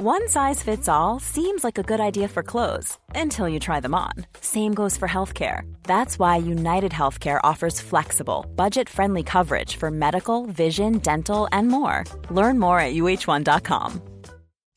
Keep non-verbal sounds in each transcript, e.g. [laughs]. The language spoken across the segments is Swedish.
One size fits all seems like a good idea for clothes until you try them on. Same goes for healthcare. That's why United Healthcare offers flexible, budget friendly coverage for medical, vision, dental, and more. Learn more at uh1.com.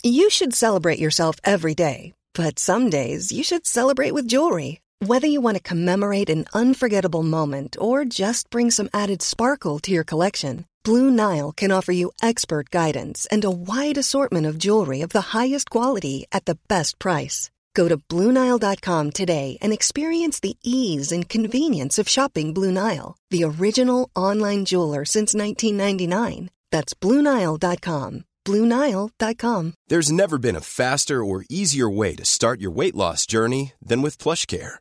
You should celebrate yourself every day, but some days you should celebrate with jewelry. Whether you want to commemorate an unforgettable moment or just bring some added sparkle to your collection, Blue Nile can offer you expert guidance and a wide assortment of jewelry of the highest quality at the best price. Go to BlueNile.com today and experience the ease and convenience of shopping Blue Nile, the original online jeweler since 1999. That's BlueNile.com. BlueNile.com. There's never been a faster or easier way to start your weight loss journey than with PlushCare.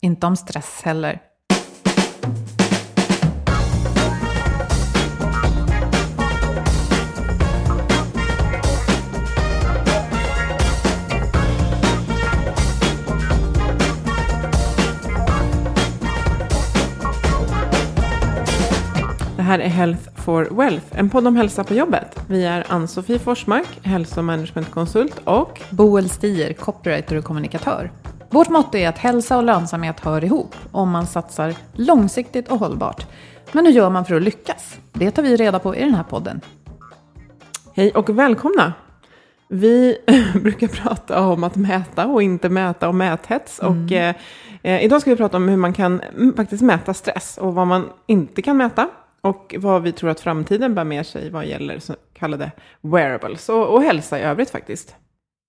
inte om stress heller. Det här är Health for Wealth, en podd om hälsa på jobbet. Vi är Ann-Sofie Forsmark, hälsomanagementkonsult och Boel Stier, copywriter och kommunikatör. Vårt motto är att hälsa och lönsamhet hör ihop om man satsar långsiktigt och hållbart. Men hur gör man för att lyckas? Det tar vi reda på i den här podden. hej och välkomna! Vi [laughs] brukar prata om att mäta och inte mäta och mäthets. Och eh, eh, idag ska vi prata om hur man kan mm, faktiskt mäta stress och vad man inte kan mäta. Och vad vi tror att framtiden bär med sig vad gäller så kallade wearables och, och hälsa i övrigt faktiskt.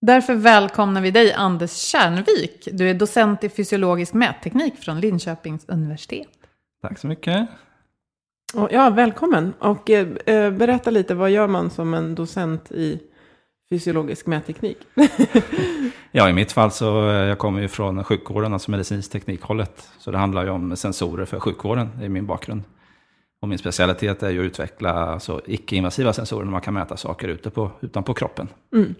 Därför välkomnar vi dig Anders Kärnvik. Du är docent i fysiologisk mätteknik från Linköpings universitet. Tack så mycket. Ja, välkommen. Och eh, eh, berätta lite, vad gör man som en docent i fysiologisk mätteknik? [laughs] Ja, i mitt fall så eh, jag kommer ju från sjukvården, alltså medicinsk teknikhållet. Så det handlar ju om sensorer för sjukvården, är min bakgrund. Och min specialitet är ju att utveckla alltså, icke-invasiva sensorer när man kan mäta saker ute på, utanpå kroppen. Mm.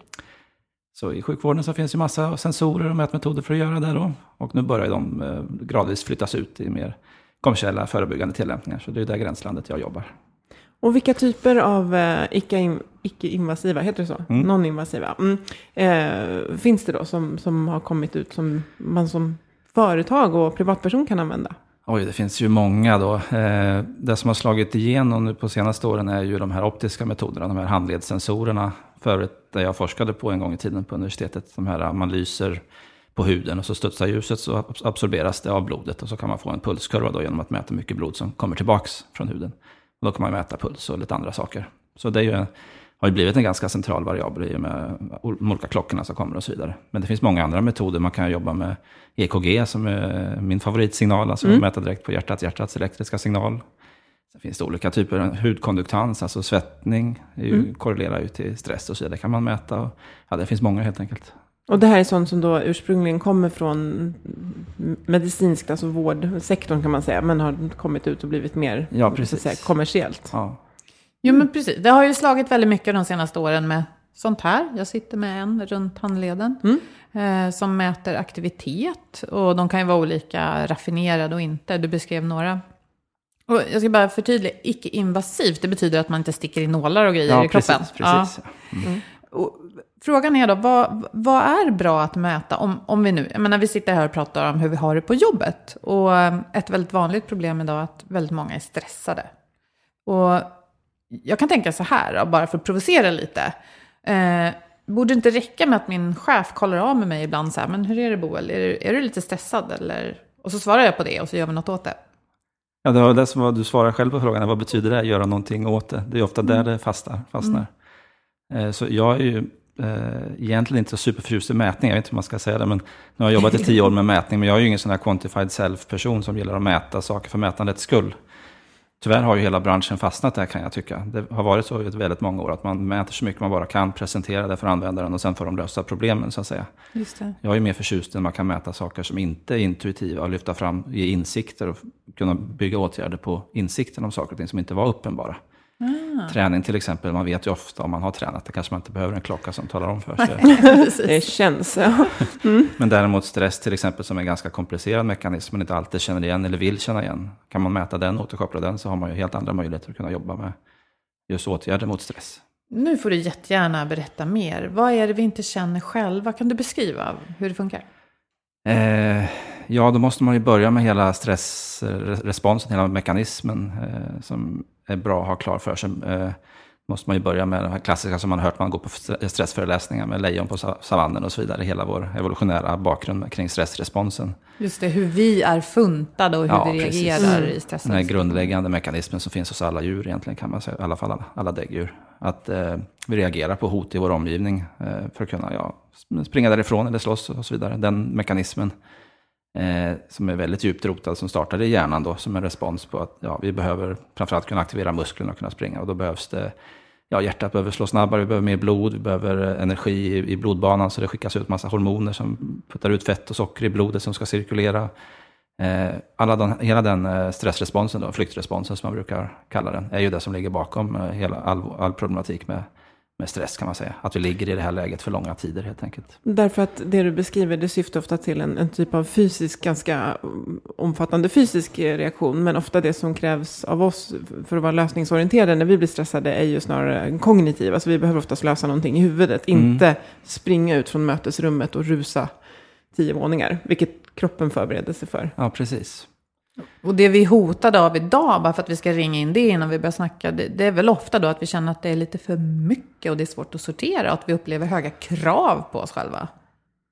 Så i sjukvården så finns ju massa sensorer och mätmetoder för att göra det då. Och nu börjar de eh, gradvis flyttas ut i mer kommersiella förebyggande tillämpningar. Så det är där gränslandet jag jobbar. Och vilka typer av eh, icke- icke-invasiva, heter det så? Mm. Non-invasiva. Mm. Eh, finns det då som, som har kommit ut som man som företag och privatperson kan använda? Oj, det finns ju många då. Eh, det som har slagit igenom nu på senaste åren är ju de här optiska metoderna, de här handledssensorerna. Förut, där jag forskade på en gång i tiden på universitetet, de här man lyser på huden och så studsar ljuset så absorberas det av blodet och så kan man få en pulskurva då genom att mäta mycket blod som kommer tillbaks från huden. Och då kan man mäta puls och lite andra saker. Så det ju, har ju blivit en ganska central variabel i och med de olika klockorna som kommer och så vidare. Men det finns många andra metoder. Man kan jobba med EKG som är min favoritsignal, alltså Mm. mäta direkt på hjärtat, hjärtats elektriska signal. Sen finns det olika typer av hudkonduktans, alltså svettning, ju, Mm. korrelerar ju till stress och så vidare. Det kan man mäta. Och, ja, det finns många helt enkelt. Och det här är sånt som då ursprungligen kommer från medicinskt, alltså vårdsektorn kan man säga, men har kommit ut och blivit mer Ja, precis. säga, kommersiellt. Ja. Jo men precis, det har ju slagit väldigt mycket de senaste åren med sånt här. Jag sitter med en runt handleden eh, som mäter aktivitet. Och de kan ju vara olika raffinerade och inte. Du beskrev några. Och jag ska bara förtydliga, icke-invasivt, det betyder att man inte sticker in nålar och grejer Ja, i kroppen. precis. precis. Ja. Och frågan är då, vad, vad är bra att mäta? Om, om vi nu, jag menar vi sitter här och pratar om hur vi har det på jobbet. Och ett väldigt vanligt problem idag är att väldigt många är stressade. Och jag kan tänka så här, då, bara för att provocera lite. Eh, borde inte räcka med att min chef kollar av med mig ibland så här, men hur är det Boel, är du, är du lite stressad eller? Och så svarar jag på det och så gör vi något åt det. Ja, det var det som du svarar själv på frågan, vad betyder det, göra någonting åt det? Det är ofta där det fastnar. fastnar. Eh, Så jag är ju eh, egentligen inte så superförtjust i mätning, jag vet inte hur man ska säga det, men nu har jag jobbat i tio år med mätning, men jag är ju ingen sån här quantified self-person som gillar att mäta saker för mätandets skull. Tyvärr har ju hela branschen fastnat där kan jag tycka. Det har varit så i väldigt många år att man mäter så mycket man bara kan, presentera det för användaren och sen får de lösa problemen så att säga. Just det. Jag är mer förtjust när man kan mäta saker som inte är intuitiva och lyfta fram, ge insikter och kunna bygga åtgärder på insikten om saker och ting som inte var uppenbara. Träning till exempel, man vet ju ofta om man har tränat, det kanske man inte behöver en klocka som talar om för sig. [laughs] Det känns. Ja. Men däremot stress till exempel som är en ganska komplicerad mekanism, man inte alltid känner igen eller vill känna igen. Kan man mäta den och återkoppla den så har man ju helt andra möjligheter att kunna jobba med just åtgärder mot stress. Nu får du jättegärna berätta mer. Vad är det vi inte känner själva? Kan du beskriva hur det funkar? Eh, ja, då måste man ju börja med hela stressresponsen, hela mekanismen eh, som är bra att ha klar för sig. Eh, måste man ju börja med det här klassiska som man har hört man går på st- stressföreläsningar med lejon på sa- savannen och så vidare. Hela vår evolutionära bakgrund kring stressresponsen. Just det, hur vi är funtade och hur Ja, vi reagerar i Den här stressade grundläggande mekanismen som finns hos alla djur egentligen kan man säga, i alla fall alla, alla däggdjur. Att eh, vi reagerar på hot i vår omgivning eh, för att kunna ja, springa därifrån eller slåss och så vidare. Den mekanismen eh, som är väldigt djupt rotad som startade i hjärnan då som en respons på att ja, vi behöver framförallt kunna aktivera musklerna och kunna springa och då behövs det Ja, hjärtat behöver slå snabbare, vi behöver mer blod, vi behöver energi i, i blodbanan så det skickas ut massa hormoner som puttar ut fett och socker i blodet som ska cirkulera. Eh, alla den, hela den eh, stressresponsen, då, flyktresponsen som man brukar kalla den, är ju det som ligger bakom eh, hela all, all problematik med, med stress kan man säga. Att vi ligger i det här läget för långa tider helt enkelt. Därför att det du beskriver, det syftar ofta till en, en typ av fysisk, ganska um, omfattande fysisk eh, reaktion. Men ofta det som krävs av oss för att vara lösningsorienterade när vi blir stressade är ju snarare kognitiv. Alltså vi behöver oftast lösa någonting i huvudet, Mm. inte springa ut från mötesrummet och rusa tio våningar, vilket kroppen förbereder sig för. Ja, precis. Och det vi är hotade av idag, bara för att vi ska ringa in det innan vi börjar snacka, det, det är väl ofta då att vi känner att det är lite för mycket och det är svårt att sortera och att vi upplever höga krav på oss själva.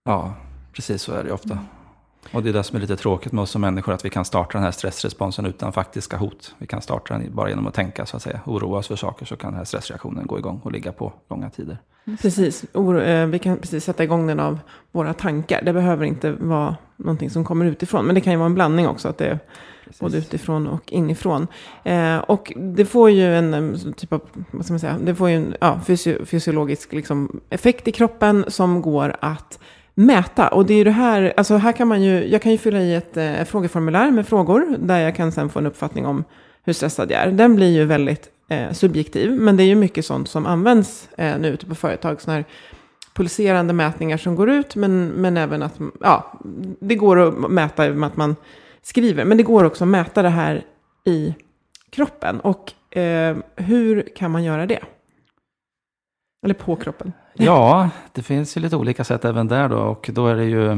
Ja, precis så är det ofta. Mm. Och det är det som är lite tråkigt med oss som människor, att vi kan starta den här stressresponsen utan faktiska hot. Vi kan starta den bara genom att tänka, så att säga. Oroa oss för saker så kan den här stressreaktionen gå igång och ligga på långa tider. Precis, Oro, eh, vi kan precis sätta igång den av våra tankar. Det behöver inte vara någonting som kommer utifrån, men det kan ju vara en blandning också, att det är både utifrån och inifrån. Eh, och det får ju en em, typ av, vad ska man säga, det får ju en ja, fysio, fysiologisk liksom, effekt i kroppen som går att mäta. Och det är ju det här, alltså här kan man ju, jag kan ju fylla i ett eh, frågeformulär med frågor, där jag kan sen få en uppfattning om hur stressad jag är. Den blir ju väldigt eh, subjektiv, men det är ju mycket sånt som används eh, nu ute på företag. Såna här pulserande mätningar som går ut, men, men även att ja, det går att mäta med att man skriver. Men det går också att mäta det här i kroppen. Och eh, hur kan man göra det? Eller på kroppen. Ja, det finns ju lite olika sätt även där då. Och då är det ju...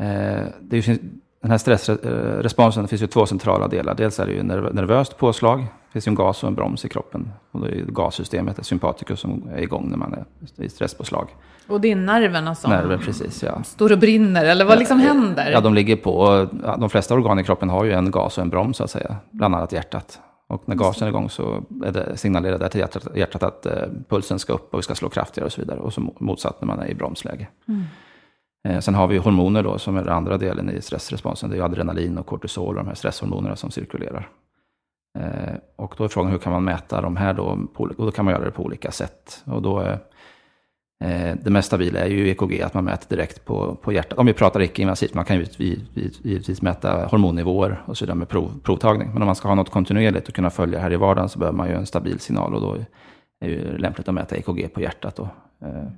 Eh, det är ju den här stressresponsen, det finns ju två centrala delar. Dels är det ju nerv- nervöst påslag. Det finns ju en gas och en broms i kroppen. Och det är ju gassystemet, det sympaticus, som är igång när man är i stresspåslag. Och det är nerverna som Nerver, precis, ja. står och brinner, eller vad liksom händer? Ja, de ligger på, de flesta organ i kroppen har ju en gas och en broms så att säga. Bland annat hjärtat. Och när gasen är igång så är det, signalerar det till hjärtat, hjärtat att eh, pulsen ska upp och vi ska slå kraftigare och så vidare. Och så motsatt när man är i bromsläge. Eh, sen har vi hormoner då som är den andra delen i stressresponsen. Det är ju adrenalin och kortisol och de här stresshormonerna som cirkulerar. Eh, och då är frågan hur kan man mäta de här då? På, och då kan man göra det på olika sätt. Och då Eh, det mest stabila är ju EKG, att man mäter direkt på, på hjärtat. Om vi pratar icke-invasivt, man kan ju givetvis, givetvis mäta hormonnivåer och så vidare med prov, provtagning. Men om man ska ha något kontinuerligt och kunna följa här i vardagen så behöver man ju en stabil signal och då är det ju lämpligt att mäta EKG på hjärtat. Då. Eh,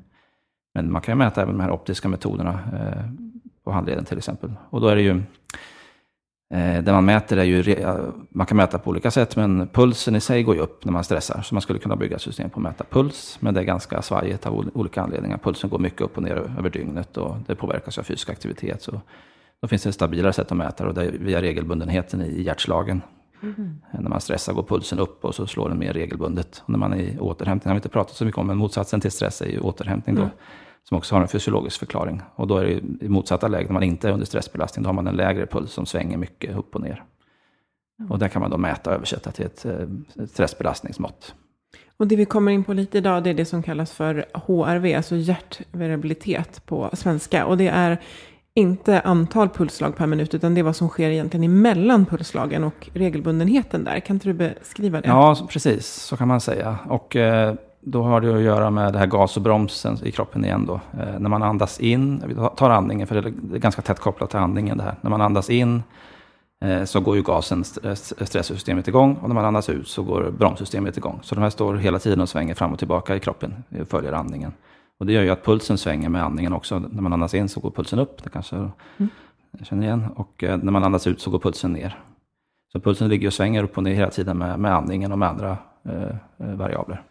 men man kan ju mäta även de här optiska metoderna eh, på handleden till exempel. Och då är det ju det man mäter är ju, man kan mäta på olika sätt, men pulsen i sig går ju upp när man stressar. Så man skulle kunna bygga ett system på att mäta puls, men det är ganska svajigt av ol- olika anledningar. Pulsen går mycket upp och ner över dygnet och det påverkas av fysisk aktivitet. Så då finns det ett stabilare sätt att mäta och det är via regelbundenheten i hjärtslagen. Eh, När man stressar går pulsen upp och så slår den mer regelbundet. Och när man är i återhämtning, har vi inte pratat så mycket om, men motsatsen till stress är ju återhämtning då. Som också har en fysiologisk förklaring. Och då är det i motsatta lägen, när man inte är under stressbelastning, då har man en lägre puls som svänger mycket upp och ner. Och där kan man då mäta och översätta till ett, eh, ett stressbelastningsmått. Och det vi kommer in på lite idag, det är det som kallas för HRV, alltså hjärtvariabilitet på svenska. Och det är inte antal pulsslag per minut, utan det är vad som sker egentligen emellan pulsslagen och regelbundenheten där. Kan inte du beskriva det? Ja, precis. Så kan man säga. Och eh, då har det att göra med det här gas och bromsen i kroppen igen då. Eh, när man andas in, vi tar andningen, för det är ganska tätt kopplat till andningen det här. När man andas in eh, så går ju gasen, stresssystemet igång och när man andas ut så går bromssystemet igång. Så de här står hela tiden och svänger fram och tillbaka i kroppen, följer andningen. Och det gör ju att pulsen svänger med andningen också. När man andas in så går pulsen upp, det kanske mm. jag känner igen. Och eh, när man andas ut så går pulsen ner. Så pulsen ligger och svänger upp och ner hela tiden med, med andningen och med andra eh, eh variabler.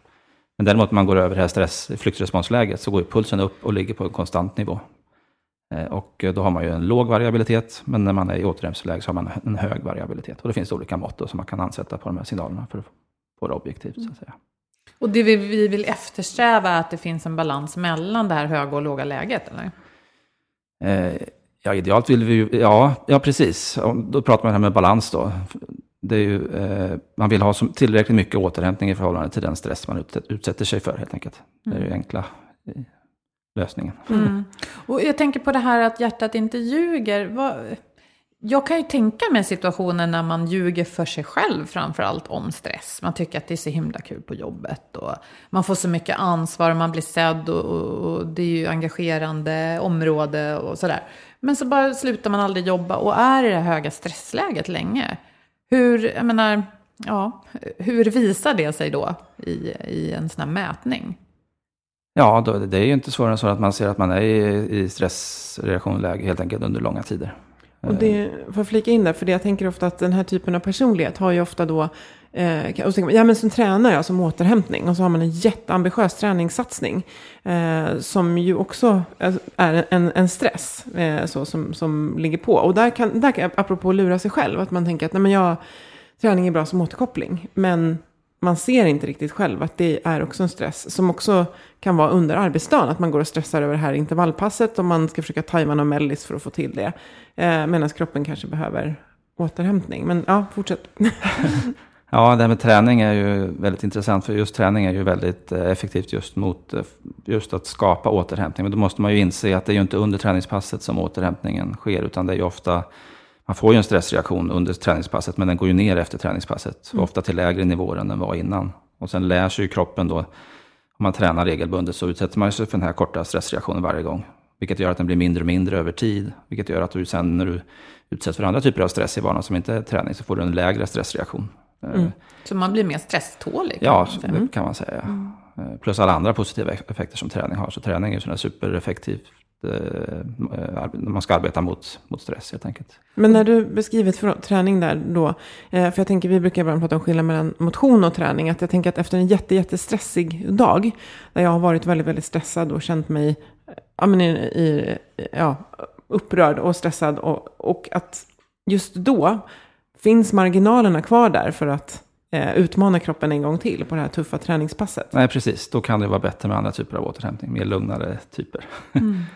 Men däremot när man går över det här stress, flyktresponsläget så går pulsen upp och ligger på en konstant nivå. Eh, och då har man ju en låg variabilitet, men när man är i återhämtningsläge så har man en hög variabilitet. Och det finns olika mått som man kan ansätta på de här signalerna för att få det objektivt. Så att säga. Och det vi, vi vill eftersträva är att det finns en balans mellan det här höga och låga läget, eller? Eh, ja, idealt vill vi ju, ja, ja precis. Då pratar man här med balans då. Det är ju, eh, man vill ha som, tillräckligt mycket återhämtning i förhållande till den stress man utsätter sig för helt enkelt. Det är ju enkla eh, lösningen. Mm. Och jag tänker på det här att hjärtat inte ljuger. Vad, jag kan ju tänka mig situationen när man ljuger för sig själv framför allt om stress. Man tycker att det är så himla kul på jobbet och man får så mycket ansvar och man blir sedd och, och det är ju engagerande område och sådär. Men så bara slutar man aldrig jobba och är i det höga stressläget länge. Hur, jag menar, ja, hur visar det sig då i, i en sån här mätning? Ja, då, det är ju inte svårare än så att man ser att man är i, i stressreaktionsläge helt enkelt under långa tider. Och det, för att flika in där, för det jag tänker ofta att den här typen av personlighet har ju ofta då, eh, och så tänker man, ja men som tränar jag som återhämtning, och så har man en jätteambitiös träningssatsning, eh, som ju också är en, en stress eh, så, som, som ligger på. Och där kan, där, apropå att lura sig själv, att man tänker att nej men jag, träning är bra som återkoppling, men man ser inte riktigt själv att det är också en stress som också kan vara under arbetsdagen. Att man går och stressar över det här intervallpasset och man ska försöka tajma någon mellis för att få till det. Eh, Medan kroppen kanske behöver återhämtning. Men ja, fortsätt. [laughs] ja, det här med träning är ju väldigt intressant. För just träning är ju väldigt eh, effektivt just mot eh, just att skapa återhämtning. Men då måste man ju inse att det är ju inte under träningspasset som återhämtningen sker. Utan det är ju ofta man får ju en stressreaktion under träningspasset, men den går ju ner efter träningspasset. Mm. Ofta till lägre nivåer än den var innan. Och sen lär sig ju kroppen då, om man tränar regelbundet så utsätter man sig för den här korta stressreaktionen varje gång. Vilket gör att den blir mindre och mindre över tid. Vilket gör att du sen när du utsätts för andra typer av stress i vardagen som inte är träning så får du en lägre stressreaktion. Mm. Så man blir mer stresstålig? Ja, det kan man säga. Mm. Eh, plus alla andra positiva effekter som träning har. Så träning är ju supereffektivt eh, man ska arbeta mot, mot stress helt enkelt. Men när du beskriver för, träning där då, eh, för jag tänker vi brukar ibland prata om skillnad mellan motion och träning, att jag tänker att efter en jätte, jättestressig dag, där jag har varit väldigt, väldigt stressad och känt mig ja, men i, i, ja, upprörd och stressad, och, och att just då finns marginalerna kvar där för att eh, utmana kroppen en gång till på det här tuffa träningspasset. Nej, precis. Då kan det vara bättre med andra typer av återhämtning, mer lugnare typer. Mm. [laughs]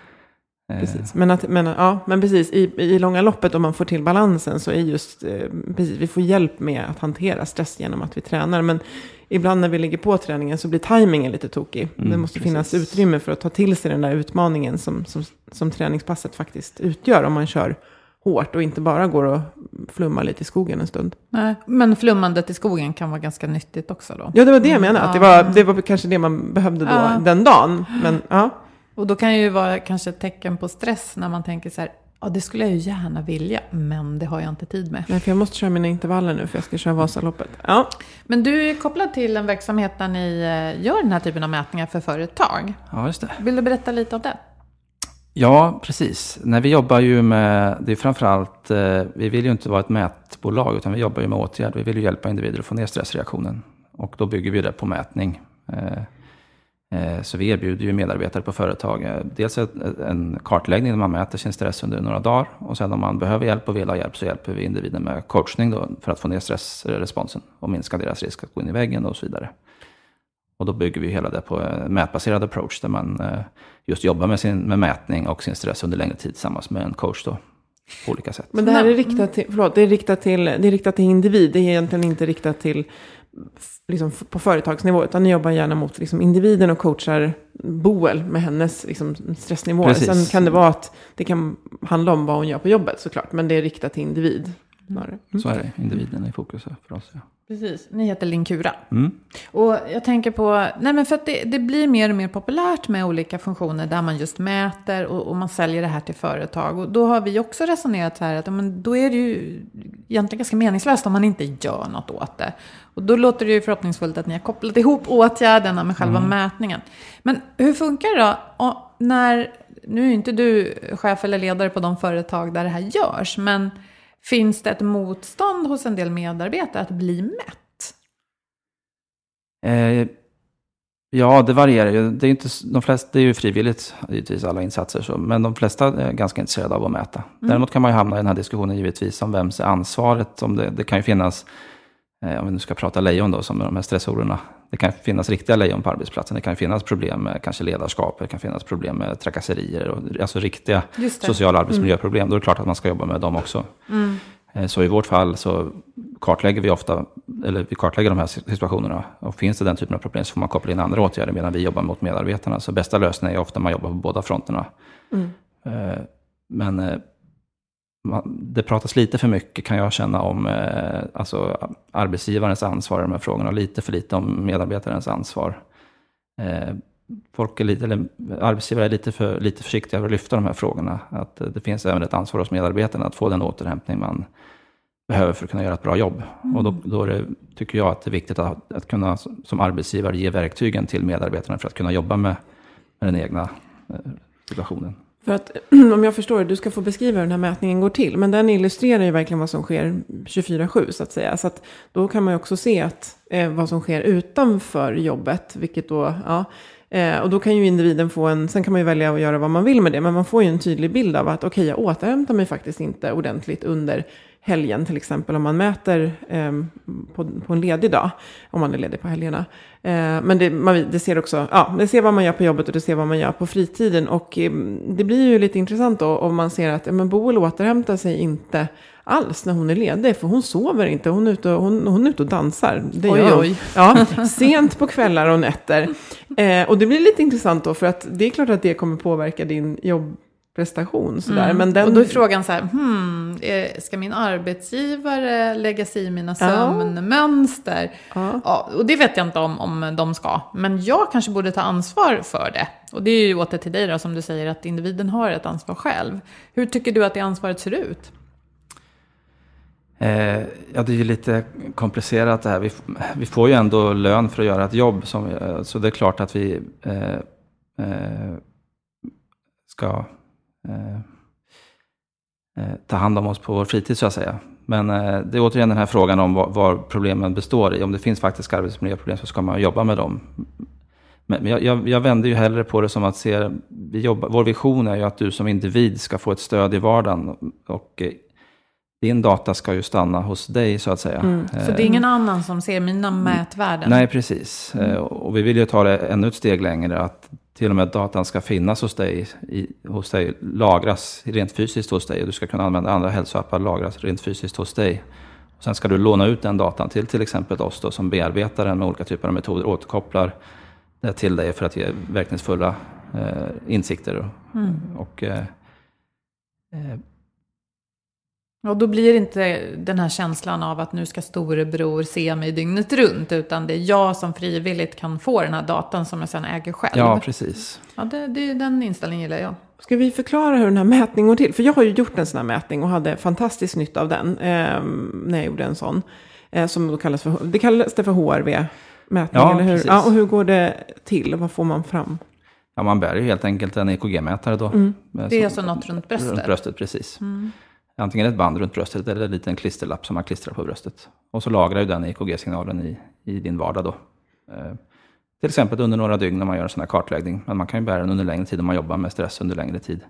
Eh. Precis. Men, att, men, ja, men precis, i, i långa loppet om man får till balansen så är just, eh, precis, vi får hjälp med att hantera stress genom att vi tränar. Men ibland när vi ligger på träningen så blir tajmingen lite tokig. Mm, det måste precis. finnas utrymme för att ta till sig den där utmaningen som, som, som träningspasset faktiskt utgör om man kör hårt och inte bara går och flummar lite i skogen en stund. Nej, men flummandet i skogen kan vara ganska nyttigt också då. Ja, det var det jag menade. Att det, var, det var kanske det man behövde då ja. den dagen. Men, ja. Och då kan det ju vara kanske ett tecken på stress när man tänker så här, ja det skulle jag ju gärna vilja, men det har jag inte tid med. Nej, för jag måste köra mina intervaller nu för jag ska köra Vasaloppet. Ja. Men du är kopplad till en verksamhet där ni eh, gör den här typen av mätningar för företag. Ja, just det. Vill du berätta lite om det? Ja, precis. Nej, vi jobbar ju med, det är framförallt, eh, vi vill ju inte vara ett mätbolag, utan vi jobbar ju med åtgärd. Vi vill ju hjälpa individer att få ner stressreaktionen. Och då bygger vi det på mätning. Eh, eh, så vi erbjuder ju medarbetare på företag dels en kartläggning där man mäter sin stress under några dagar. Och sen om man behöver hjälp och vill ha hjälp så hjälper vi individen med coachning då för att få ner stressresponsen och minska deras risk att gå in i väggen och så vidare. Och då bygger vi hela det på en mätbaserad approach där man eh, just jobbar med, sin, med mätning och sin stress under längre tid tillsammans med en coach då på olika sätt. Men det här är riktat till, förlåt, det är riktat till, det är riktat till individ, det är egentligen inte riktat till liksom, på företagsnivå, utan ni jobbar gärna mot liksom, individen och coachar Boel med hennes liksom, stressnivåer. Precis. Sen kan det vara att det kan handla om vad hon gör på jobbet såklart, men det är riktat till individ. snarare. Så är det, individen är i fokus för oss. Ja. Precis, ni heter Linkura. Mm. Och jag tänker på, nej men för att det, det blir mer och mer populärt med olika funktioner där man just mäter och, och man säljer det här till företag. Och då har vi också resonerat så här att men då är det ju egentligen ganska meningslöst om man inte gör något åt det. Och då låter det ju förhoppningsfullt att ni har kopplat ihop åtgärderna med själva mätningen. Men hur funkar det då? Och när, nu är inte du chef eller ledare på de företag där det här görs, men finns det ett motstånd hos en del medarbetare att bli mätt? Eh, ja, det varierar ju. Det är, inte, de flesta, det är ju frivilligt, givetvis, alla insatser. Så, men de flesta är ganska intresserade av att mäta. Däremot kan man ju hamna i den här diskussionen givetvis om vems är ansvaret. Om det, det kan ju finnas, om vi nu ska prata lejon då, som de här stressorerna. Det kan finnas riktiga lejon på arbetsplatsen. Det kan finnas problem med kanske ledarskap. Det kan finnas problem med trakasserier. Och, alltså riktiga sociala arbetsmiljöproblem. Då är det klart att man ska jobba med dem också. Eh, Så i vårt fall så kartlägger vi ofta, eller vi kartlägger de här situationerna. Och finns det den typen av problem så får man koppla in andra åtgärder medan vi jobbar mot medarbetarna. Så bästa lösningen är ofta man jobbar på båda fronterna. Eh, Men eh, man, det pratas lite för mycket kan jag känna om eh, alltså, arbetsgivarens ansvar i de här frågorna. Lite för lite om medarbetarens ansvar. Eh, Folk är lite, eller arbetsgivare är lite, för, lite försiktiga att lyfta de här frågorna. Att eh, det finns även ett ansvar hos medarbetarna att få den återhämtning man behöver för att kunna göra ett bra jobb. Och då, då det, tycker jag att det är viktigt att, att kunna som som arbetsgivare ge verktygen till medarbetarna för att kunna jobba med, med den egna eh, situationen. För att [clears throat] om jag förstår det, du ska få beskriva hur den här mätningen går till. Men den illustrerar ju verkligen vad som sker 24-7 så att säga. Så att då kan man ju också se att, eh, vad som sker utanför jobbet. Vilket då, ja. Eh, och då kan ju individen få en, sen kan man ju välja att göra vad man vill med det. Men man får ju en tydlig bild av att okej, jag återhämtar mig faktiskt inte ordentligt under helgen till exempel. Om man mäter eh, på, på en ledig dag. Om man är ledig på helgerna. Eh, men det, man, det ser också, ja, det ser vad man gör på jobbet och det ser vad man gör på fritiden. Och eh, det blir ju lite intressant då om man ser att ja, men Boel återhämtar sig inte alls när hon är ledig. För hon sover inte, hon är ute och, hon, hon är ute och dansar. Det Oj, oj. Ja, sent på kvällar och nätter. Eh, och det blir lite intressant då för att det är klart att det kommer påverka din jobbprestation. Sådär. Men den, Och då är frågan så här, hmm, eh, ska min arbetsgivare lägga sig i mina sömnmönster? Ja. Ja, och det vet jag inte om, om de ska. Men jag kanske borde ta ansvar för det. Och det är ju åter till dig då, som du säger, att individen har ett ansvar själv. Hur tycker du att det ansvaret ser ut? Eh, ja, det är ju lite komplicerat det här. Vi, vi får ju ändå lön för att göra ett jobb. Som, eh, så det är klart att vi eh, eh, ska ta hand om oss på vår fritid så att säga. Men eh, det är återigen den här frågan om vad problemen består i. Om det finns faktiska arbetsmiljöproblem så ska man jobba med dem. Men jag, jag, jag vänder ju hellre på det som att se, vi jobbar, vår vision är ju att du som individ ska få ett stöd i vardagen. Och eh, din data ska ju stanna hos dig så att säga. Så det är ingen annan som ser mina mätvärden? Nej, precis. Eh, Och vi vill ju ta det ännu ett steg längre. Att till och med datan ska finnas hos dig, i, hos dig, lagras rent fysiskt hos dig. Och du ska kunna använda andra hälsoappar, lagras rent fysiskt hos dig. Och sen ska du låna ut den datan till till exempel oss då, som bearbetar den med olika typer av metoder, återkopplar det till dig för att ge verkningsfulla eh, insikter. Och, och eh, eh, Och då blir inte den här känslan av att nu ska storebror se mig dygnet runt, utan det är jag som frivilligt kan få den här datan som jag sedan äger själv. ja, precis. Ja, det, det, den inställningen gillar jag. Ska vi förklara hur den här mätningen går till? För jag har ju gjort en sån här mätning och hade fantastisk nytta av den eh, när jag gjorde en sån. Eh, som då kallas för, det kallas det för HRV-mätning, Ja, eller hur? precis. Ja, och hur går det till? Vad får man fram? Ja, man bär ju helt enkelt en EKG-mätare då. Mm. Eh, Det är alltså något runt bröstet? Runt bröstet, precis. Antingen ett band runt bröstet eller en liten klisterlapp som man klistrar på bröstet. Och så lagrar ju den EKG-signalen i, i din vardag då. Eh, till exempel under några dygn när man gör en sån här kartläggning. Men man kan ju bära den under längre tid om man jobbar med stress under längre tid.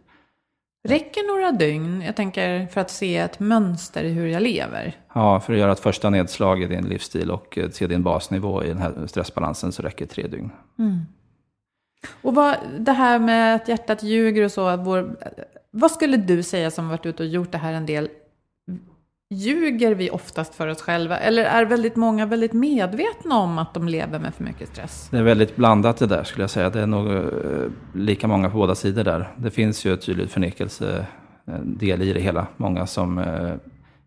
Räcker några dygn, jag tänker, för att se ett mönster i hur jag lever? Ja, för att göra ett första nedslag i din livsstil och eh, se din basnivå i den här stressbalansen så räcker tre dygn. Och vad, det här med att hjärtat ljuger och så, vår, vad skulle du säga som varit ute och gjort det här en del? Ljuger vi oftast för oss själva? Eller är väldigt många väldigt medvetna om att de lever med för mycket stress? Det är väldigt blandat det där skulle jag säga. Det är nog eh, lika många på båda sidor där. Det finns ju ett tydligt förnekelse del i det hela. Många som eh,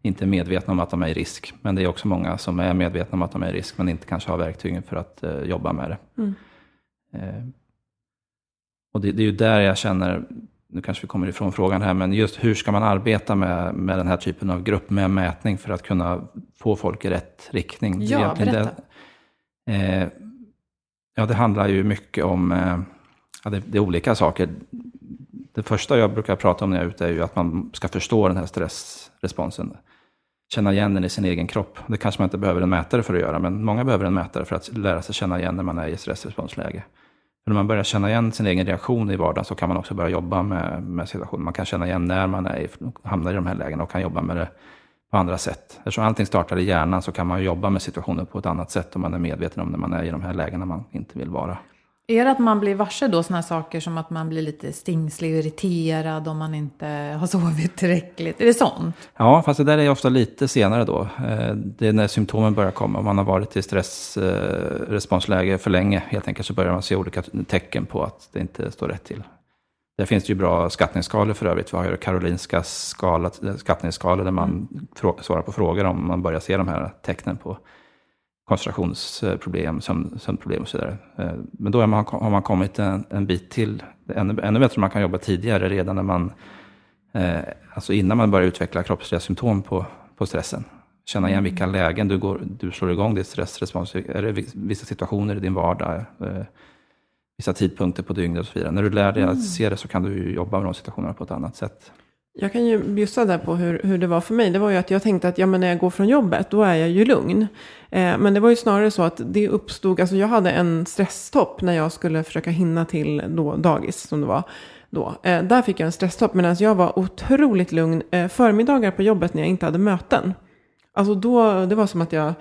inte är medvetna om att de är i risk. Men det är också många som är medvetna om att de är i risk men inte kanske har verktygen för att eh, jobba med det. Mm. Och det, det, är ju där jag känner, nu kanske vi kommer ifrån frågan här, men just hur ska man arbeta med, med den här typen av grupp med mätning för att kunna få folk i rätt riktning? Ja, berätta. Det, eh, ja, det handlar ju mycket om, eh, ja, det, det, är olika saker. Det första jag brukar prata om när jag är ute är ju att man ska förstå den här stressresponsen. Känna igen den i sin egen kropp. Det kanske man inte behöver en mätare för att göra, men många behöver en mätare för att lära sig känna igen när man är i stressresponsläge. För när man börjar känna igen sin egen reaktion i vardagen så kan man också börja jobba med, med situationen. Man kan känna igen när man är hamnar i de här lägena och kan jobba med det på andra sätt. Eftersom allting startar i hjärnan så kan man jobba med situationen på ett annat sätt om man är medveten om när man är i de här lägena man inte vill vara. Är det att man blir varse då sådana saker som att man blir lite stingslig och irriterad om man inte har sovit tillräckligt? Är det sånt? Ja, fast det där är ofta lite senare då. Eh, det är när symptomen börjar komma. Om man har varit i stressresponsläge för länge helt enkelt så börjar man se olika tecken på att det inte står rätt till. Där finns det ju bra skattningsskalor för övrigt. Vi har ju Karolinska skala, skattningsskalor där man mm. svarar på frågor om man börjar se de här tecknen på koncentrationsproblem, sömnproblem och så vidare. Eh, men då man, har man kommit en, en bit till. Ännu, ännu bättre om man kan jobba tidigare, redan när man, eh, alltså innan man börjar utveckla kroppsliga symptom på, på stressen. Känna igen vilka mm. lägen du, går, du slår igång ditt stressrespons. Är det vissa situationer i din vardag? Eh, vissa tidpunkter på dygnet och så vidare. När du lär dig mm. att se det så kan du jobba med de situationerna på ett annat sätt. Jag kan ju bjussa där på hur, hur det var för mig. Det var ju att jag tänkte att ja, men när jag går från jobbet, då är jag ju lugn. Eh, men det var ju snarare så att det uppstod, alltså jag hade en stresstopp när jag skulle försöka hinna till då, dagis som det var. Då. Eh, där fick jag en stresstopp medan jag var otroligt lugn eh, förmiddagar på jobbet när jag inte hade möten. Alltså då, det var som att jag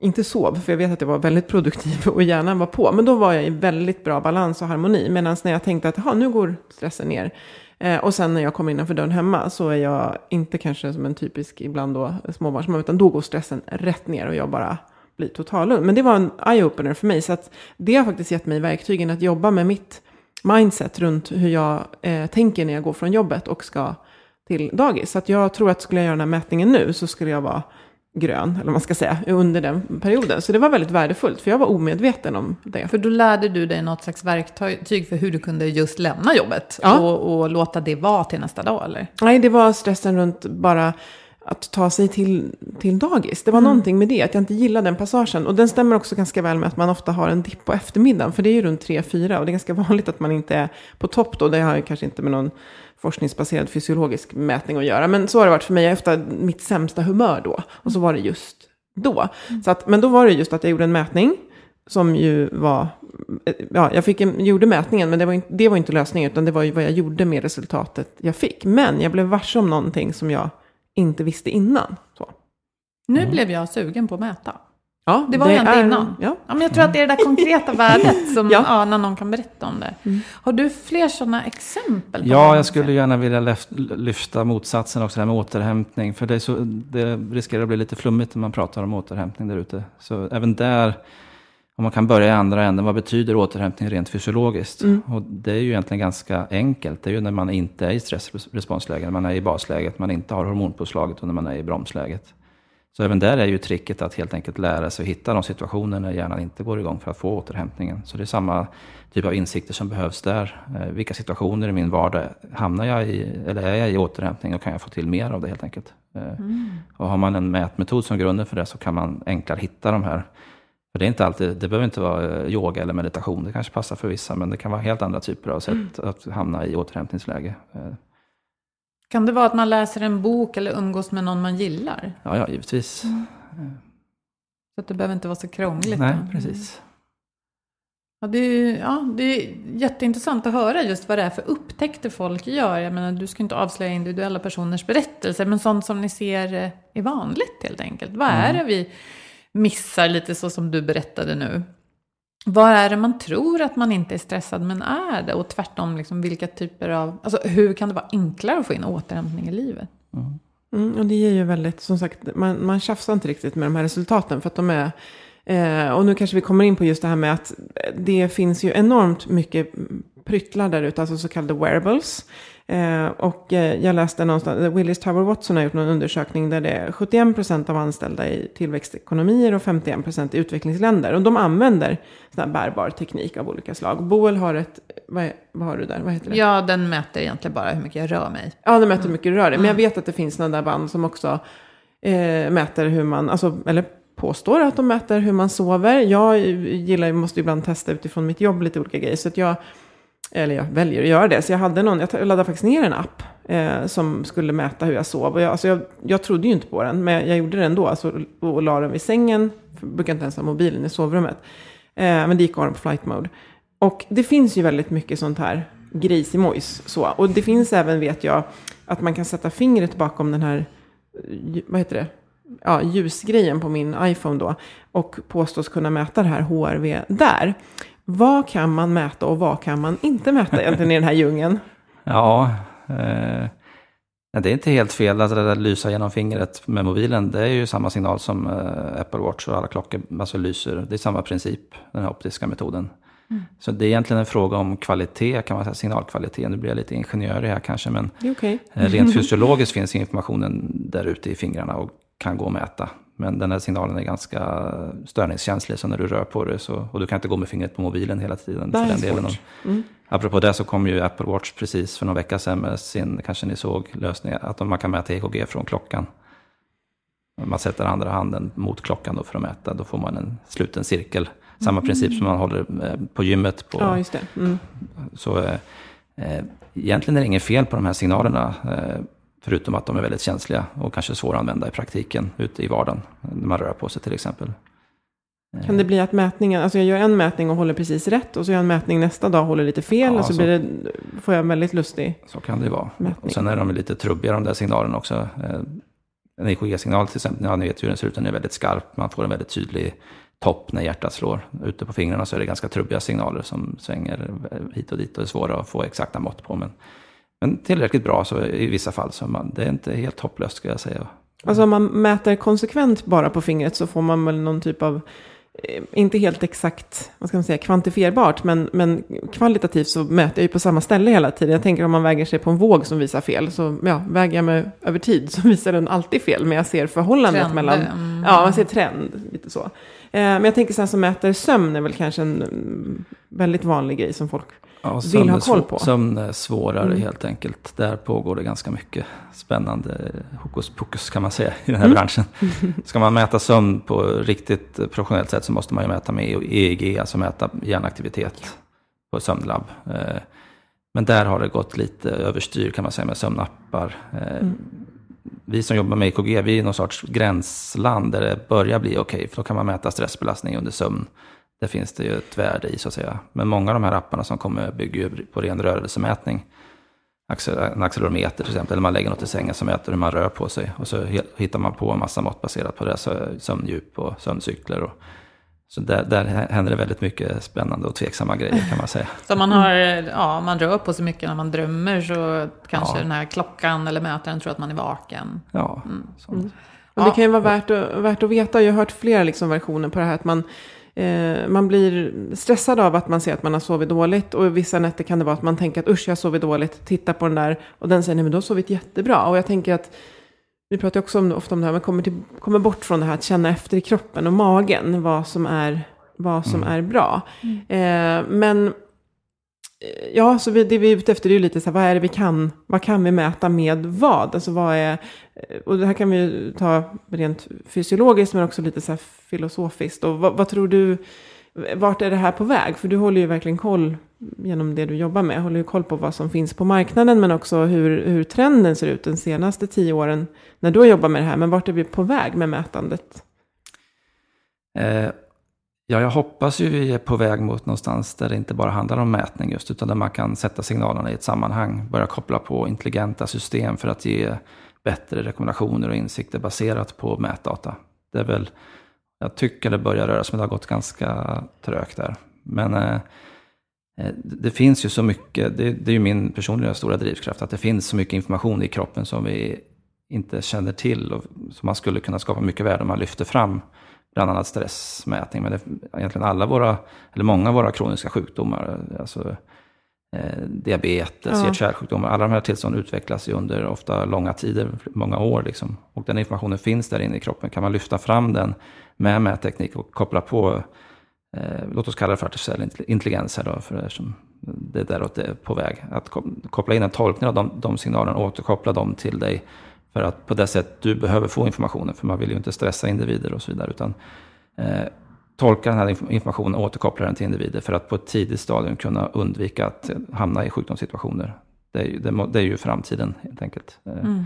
inte sov, för jag vet att jag var väldigt produktiv och hjärnan var på. Men då var jag i väldigt bra balans och harmoni. Medan när jag tänkte att nu går stressen ner, Eh, och sen när jag kommer innanför dörren hemma så är jag inte kanske som en typisk ibland då småbarnsmamma, utan då går stressen rätt ner och jag bara blir total lugn. Men det var en eye-opener för mig, så att det har faktiskt gett mig verktygen att jobba med mitt mindset runt hur jag eh, tänker när jag går från jobbet och ska till dagis. Så att jag tror att skulle jag göra den här mätningen nu så skulle jag vara grön, eller vad man ska säga, under den perioden. Så det var väldigt värdefullt, för jag var omedveten om det. För då lärde du dig något slags verktyg för hur du kunde just lämna jobbet ja. och, och, låta det vara till nästa dag, eller? Nej, det var stressen runt bara att ta sig till, till dagis. Det var mm. någonting med det, att jag inte gillade den passagen. Och den stämmer också ganska väl med att man ofta har en dipp på eftermiddagen, för det är ju runt 3-4 och det är ganska [laughs] vanligt att man inte är på topp då. Det har ju kanske inte med någon forskningsbaserad fysiologisk mätning att göra. Men så har det varit för mig. Jag är ofta mitt sämsta humör då. Och så var det just då. Mm. Så att, men då var det just att jag gjorde en mätning. Som ju var, ja, jag fick en, gjorde mätningen, men det var, inte, det var inte lösningen, utan det var ju vad jag gjorde med resultatet jag fick. Men jag blev varse om någonting som jag inte visste innan. Så. Nu mm. blev jag sugen på att mäta. Ja, det var det jag inte är, innan. Ja. ja. men jag tror att det är det där konkreta [laughs] värdet som, ja. ja. när någon kan berätta om det. Mm. Har du fler sådana exempel? ja, jag skulle gärna vilja lyfta motsatsen också, det här med återhämtning. För det, så, det riskerar att bli lite flummigt när man pratar om återhämtning där ute. Så även där, om man kan börja i andra änden, vad betyder återhämtning rent fysiologiskt? Mm. Och det är ju egentligen ganska enkelt. Det är ju när man inte är i stressresponsläge, när man är i basläget, man inte har hormonpåslaget och när man är i bromsläget. Så även där är ju tricket att helt enkelt lära sig att hitta de situationer när hjärnan inte går igång för att få återhämtningen. Så det är samma typ av insikter som behövs där. Eh, vilka situationer i min vardag hamnar jag i, eller är jag i återhämtning och kan jag få till mer av det helt enkelt. Eh, mm. Och har man en mätmetod som grunden för det så kan man enklare hitta de här. För det, är inte alltid, det behöver inte vara eh, yoga eller meditation, det kanske passar för vissa, men det kan vara helt andra typer av sätt mm. att hamna i återhämtningsläge. Kan det vara att man läser en bok eller umgås med någon man gillar? Ja, ja givetvis. Mm. Så att det behöver inte vara så krångligt. Nej, då. precis. Ja det, är, ja, det är jätteintressant att höra just vad det är för upptäckter folk gör. Jag menar, du ska inte avslöja individuella personers berättelser, men sånt som ni ser är vanligt helt enkelt. Vad är mm. det vi missar lite så som du berättade nu? Vad är det man tror att man inte är stressad men är det? Och tvärtom, liksom, vilka typer av... Alltså, hur kan det vara enklare att få in återhämtning i livet? Mm. Mm, och det ger ju väldigt, som sagt, man, man tjafsar inte riktigt med de här resultaten för att de är Eh, och nu kanske vi kommer in på just det här med att det finns ju enormt mycket pryttlar där ute, alltså så kallade wearables. Eh, och eh, jag läste någonstans, Willis Tower Watson har gjort någon undersökning där det är 71% av anställda i tillväxtekonomier och 51% i utvecklingsländer. Och de använder sån här bärbar teknik av olika slag. Boel har ett, vad, är, vad har du där, vad heter det? Ja, den mäter egentligen bara hur mycket jag rör mig. Ja, den mäter hur mycket du rör dig. Men jag vet att det finns några där band som också eh, mäter hur man, alltså, eller påstår att de mäter hur man sover. Jag gillar, måste ibland testa utifrån mitt jobb lite olika grejer. Så att jag, eller jag väljer att göra det. Så jag hade någon, jag laddade faktiskt ner en app eh, som skulle mäta hur jag sov. Och jag, alltså jag, jag trodde ju inte på den, men jag gjorde det ändå. Alltså, och, och la den vid sängen. Jag brukar inte ens ha mobilen i sovrummet. Eh, men det gick av den på flight mode. Och det finns ju väldigt mycket sånt här gris i mojs. Så. Och det finns även, vet jag, att man kan sätta fingret bakom den här, eh, vad heter det? ja, ljusgrejen på min iPhone då och påstås kunna mäta det här HRV där. Vad kan man mäta och vad kan man inte mäta egentligen i den här djungeln? Ja, eh, det är inte helt fel att det där lysa genom fingret med mobilen. Det är ju samma signal som eh, Apple Watch och alla klockor alltså lyser. Det är samma princip, den här optiska metoden. Mm. Så det är egentligen en fråga om kvalitet, kan man säga, signalkvalitet. Nu blir jag lite ingenjörig här kanske, men okay. eh, rent fysiologiskt finns informationen där ute i fingrarna. Och kan gå att mäta. Men den här signalen är ganska störningskänslig, så när du rör på det så, och du kan inte gå med fingret på mobilen hela tiden. Det för den delen. Mm. Apropå det så kom ju Apple Watch precis för några veckor sedan med sin, kanske ni såg, lösning att man kan mäta EKG från klockan. Man sätter andra handen mot klockan då för att mäta, då får man en sluten cirkel. Samma mm. princip som man håller eh, på gymmet. På, ja, just det. Mm. Så eh, eh, egentligen är det inget fel på de här signalerna. Eh, Förutom att de är väldigt känsliga och kanske svåra att använda i praktiken ute i vardagen. När man rör på sig till exempel. Kan det bli att mätningen, alltså jag gör en mätning och håller precis rätt och så gör jag en mätning nästa dag och håller lite fel ja, och så, så, blir det, får jag en väldigt lustig Så kan det vara. Mätning. Och sen är de lite trubbiga de där signalerna också. Eh, en EKG-signal till exempel, ja, ni vet hur den ser ut, den är väldigt skarp. Man får en väldigt tydlig topp när hjärtat slår. Ute på fingrarna så är det ganska trubbiga signaler som svänger hit och dit och är svåra att få exakta mått på. Men men tillräckligt bra så i vissa fall. Så man, det är inte helt hopplöst ska jag säga. Alltså om man mäter konsekvent bara på fingret så får man väl någon typ av, eh, inte helt exakt, vad ska man säga, kvantifierbart, men, men kvalitativt så mäter jag ju på samma ställe hela tiden. Jag tänker om man väger sig på en våg som visar fel, så ja, väger jag mig över tid så [laughs] visar den alltid fel, men jag ser förhållandet Trender. mellan, mm. ja, man ser trend, lite så. Eh, men jag tänker så här som mäter sömn är väl kanske en väldigt vanlig grej som folk ja, vill ha koll på. Sömn är svårare mm. helt enkelt. Där pågår det ganska mycket spännande hokus pokus kan man säga i den här mm. branschen. [laughs] Ska man mäta sömn på riktigt professionellt sätt så måste man ju mäta med EEG, alltså mäta hjärnaktivitet på sömnlabb. Eh, men där har det gått lite överstyr kan man säga med sömnappar. Eh, mm. Vi som jobbar med EKG, vi är någon sorts gränsland där det börjar bli okej, okay, för då kan man mäta stressbelastning under sömn det finns det ju ett värde i så att säga. Men många av de här apparna som kommer bygger ju på ren rörelsemätning. En accelerometer till exempel, eller man lägger något i sängen som mäter hur man rör på sig. Och så hittar man på en massa mått baserat på det, så sömndjup och sömncykler. Och, så där, där händer det väldigt mycket spännande och tveksamma grejer kan man säga. Så man, har, ja, man rör på sig mycket när man drömmer så kanske ja. den här klockan eller mätaren tror att man är vaken. Ja. Mm. Mm. Och det kan ju vara värt att, värt att veta, jag har hört flera liksom versioner på det här, att man Eh, man blir stressad av att man ser att man har sovit dåligt. Och vissa nätter kan det vara att man tänker att usch, jag har sovit dåligt. Titta på den där. Och den säger, nej men du har sovit jättebra. Och jag tänker att, vi pratar också om, ofta om det här, men kommer, till, kommer bort från det här att känna efter i kroppen och magen vad som är, vad som mm. är bra. Mm. Eh, men Ja, så vi, det vi är ute efter är ju lite så här, vad är det vi kan, vad kan vi mäta med vad? Alltså vad är, eh, och det här kan vi ju ta rent fysiologiskt men också lite så här filosofiskt. Och vad, vad, tror du, vart är det här på väg? För du håller ju verkligen koll genom det du jobbar med, håller ju koll på vad som finns på marknaden men också hur, hur trenden ser ut de senaste tio åren när du har jobbat med det här. Men vart är vi på väg med mätandet? Eh Ja, jag hoppas ju vi är på väg mot någonstans där det inte bara handlar om mätning just, utan där man kan sätta signalerna i ett sammanhang, börja koppla på intelligenta system för att ge bättre rekommendationer och insikter baserat på mätdata. Det är väl, jag tycker det börjar röra sig, men det har gått ganska trögt där. Men eh, eh det finns ju så mycket, det, det, är ju min personliga stora drivkraft, att det finns så mycket information i kroppen som vi inte känner till. Och, som man skulle kunna skapa mycket värde om man lyfter fram bland annat stressmätning. Men det, egentligen alla våra, eller många av våra kroniska sjukdomar, alltså eh, diabetes, Ja. hjärt-kärlsjukdomar, alla de här tillstånden utvecklas ju under ofta långa tider, många år. Liksom. Och den informationen finns där inne i kroppen. Kan man lyfta fram den med mätteknik och koppla på, eh, låt oss kalla det för artificiell int- intelligens här då, för eftersom det är däråt det är på väg. Att ko- koppla in en tolkning av de, de signalerna och återkoppla dem till dig. För att på det sätt du behöver få informationen, för man vill ju inte stressa individer och så vidare. Utan eh, tolka den här inf- informationen och återkoppla den till individer för att på ett tidigt stadium kunna undvika att hamna i sjukdomssituationer. Det är ju, det, det är ju framtiden helt enkelt. Eh, Mm.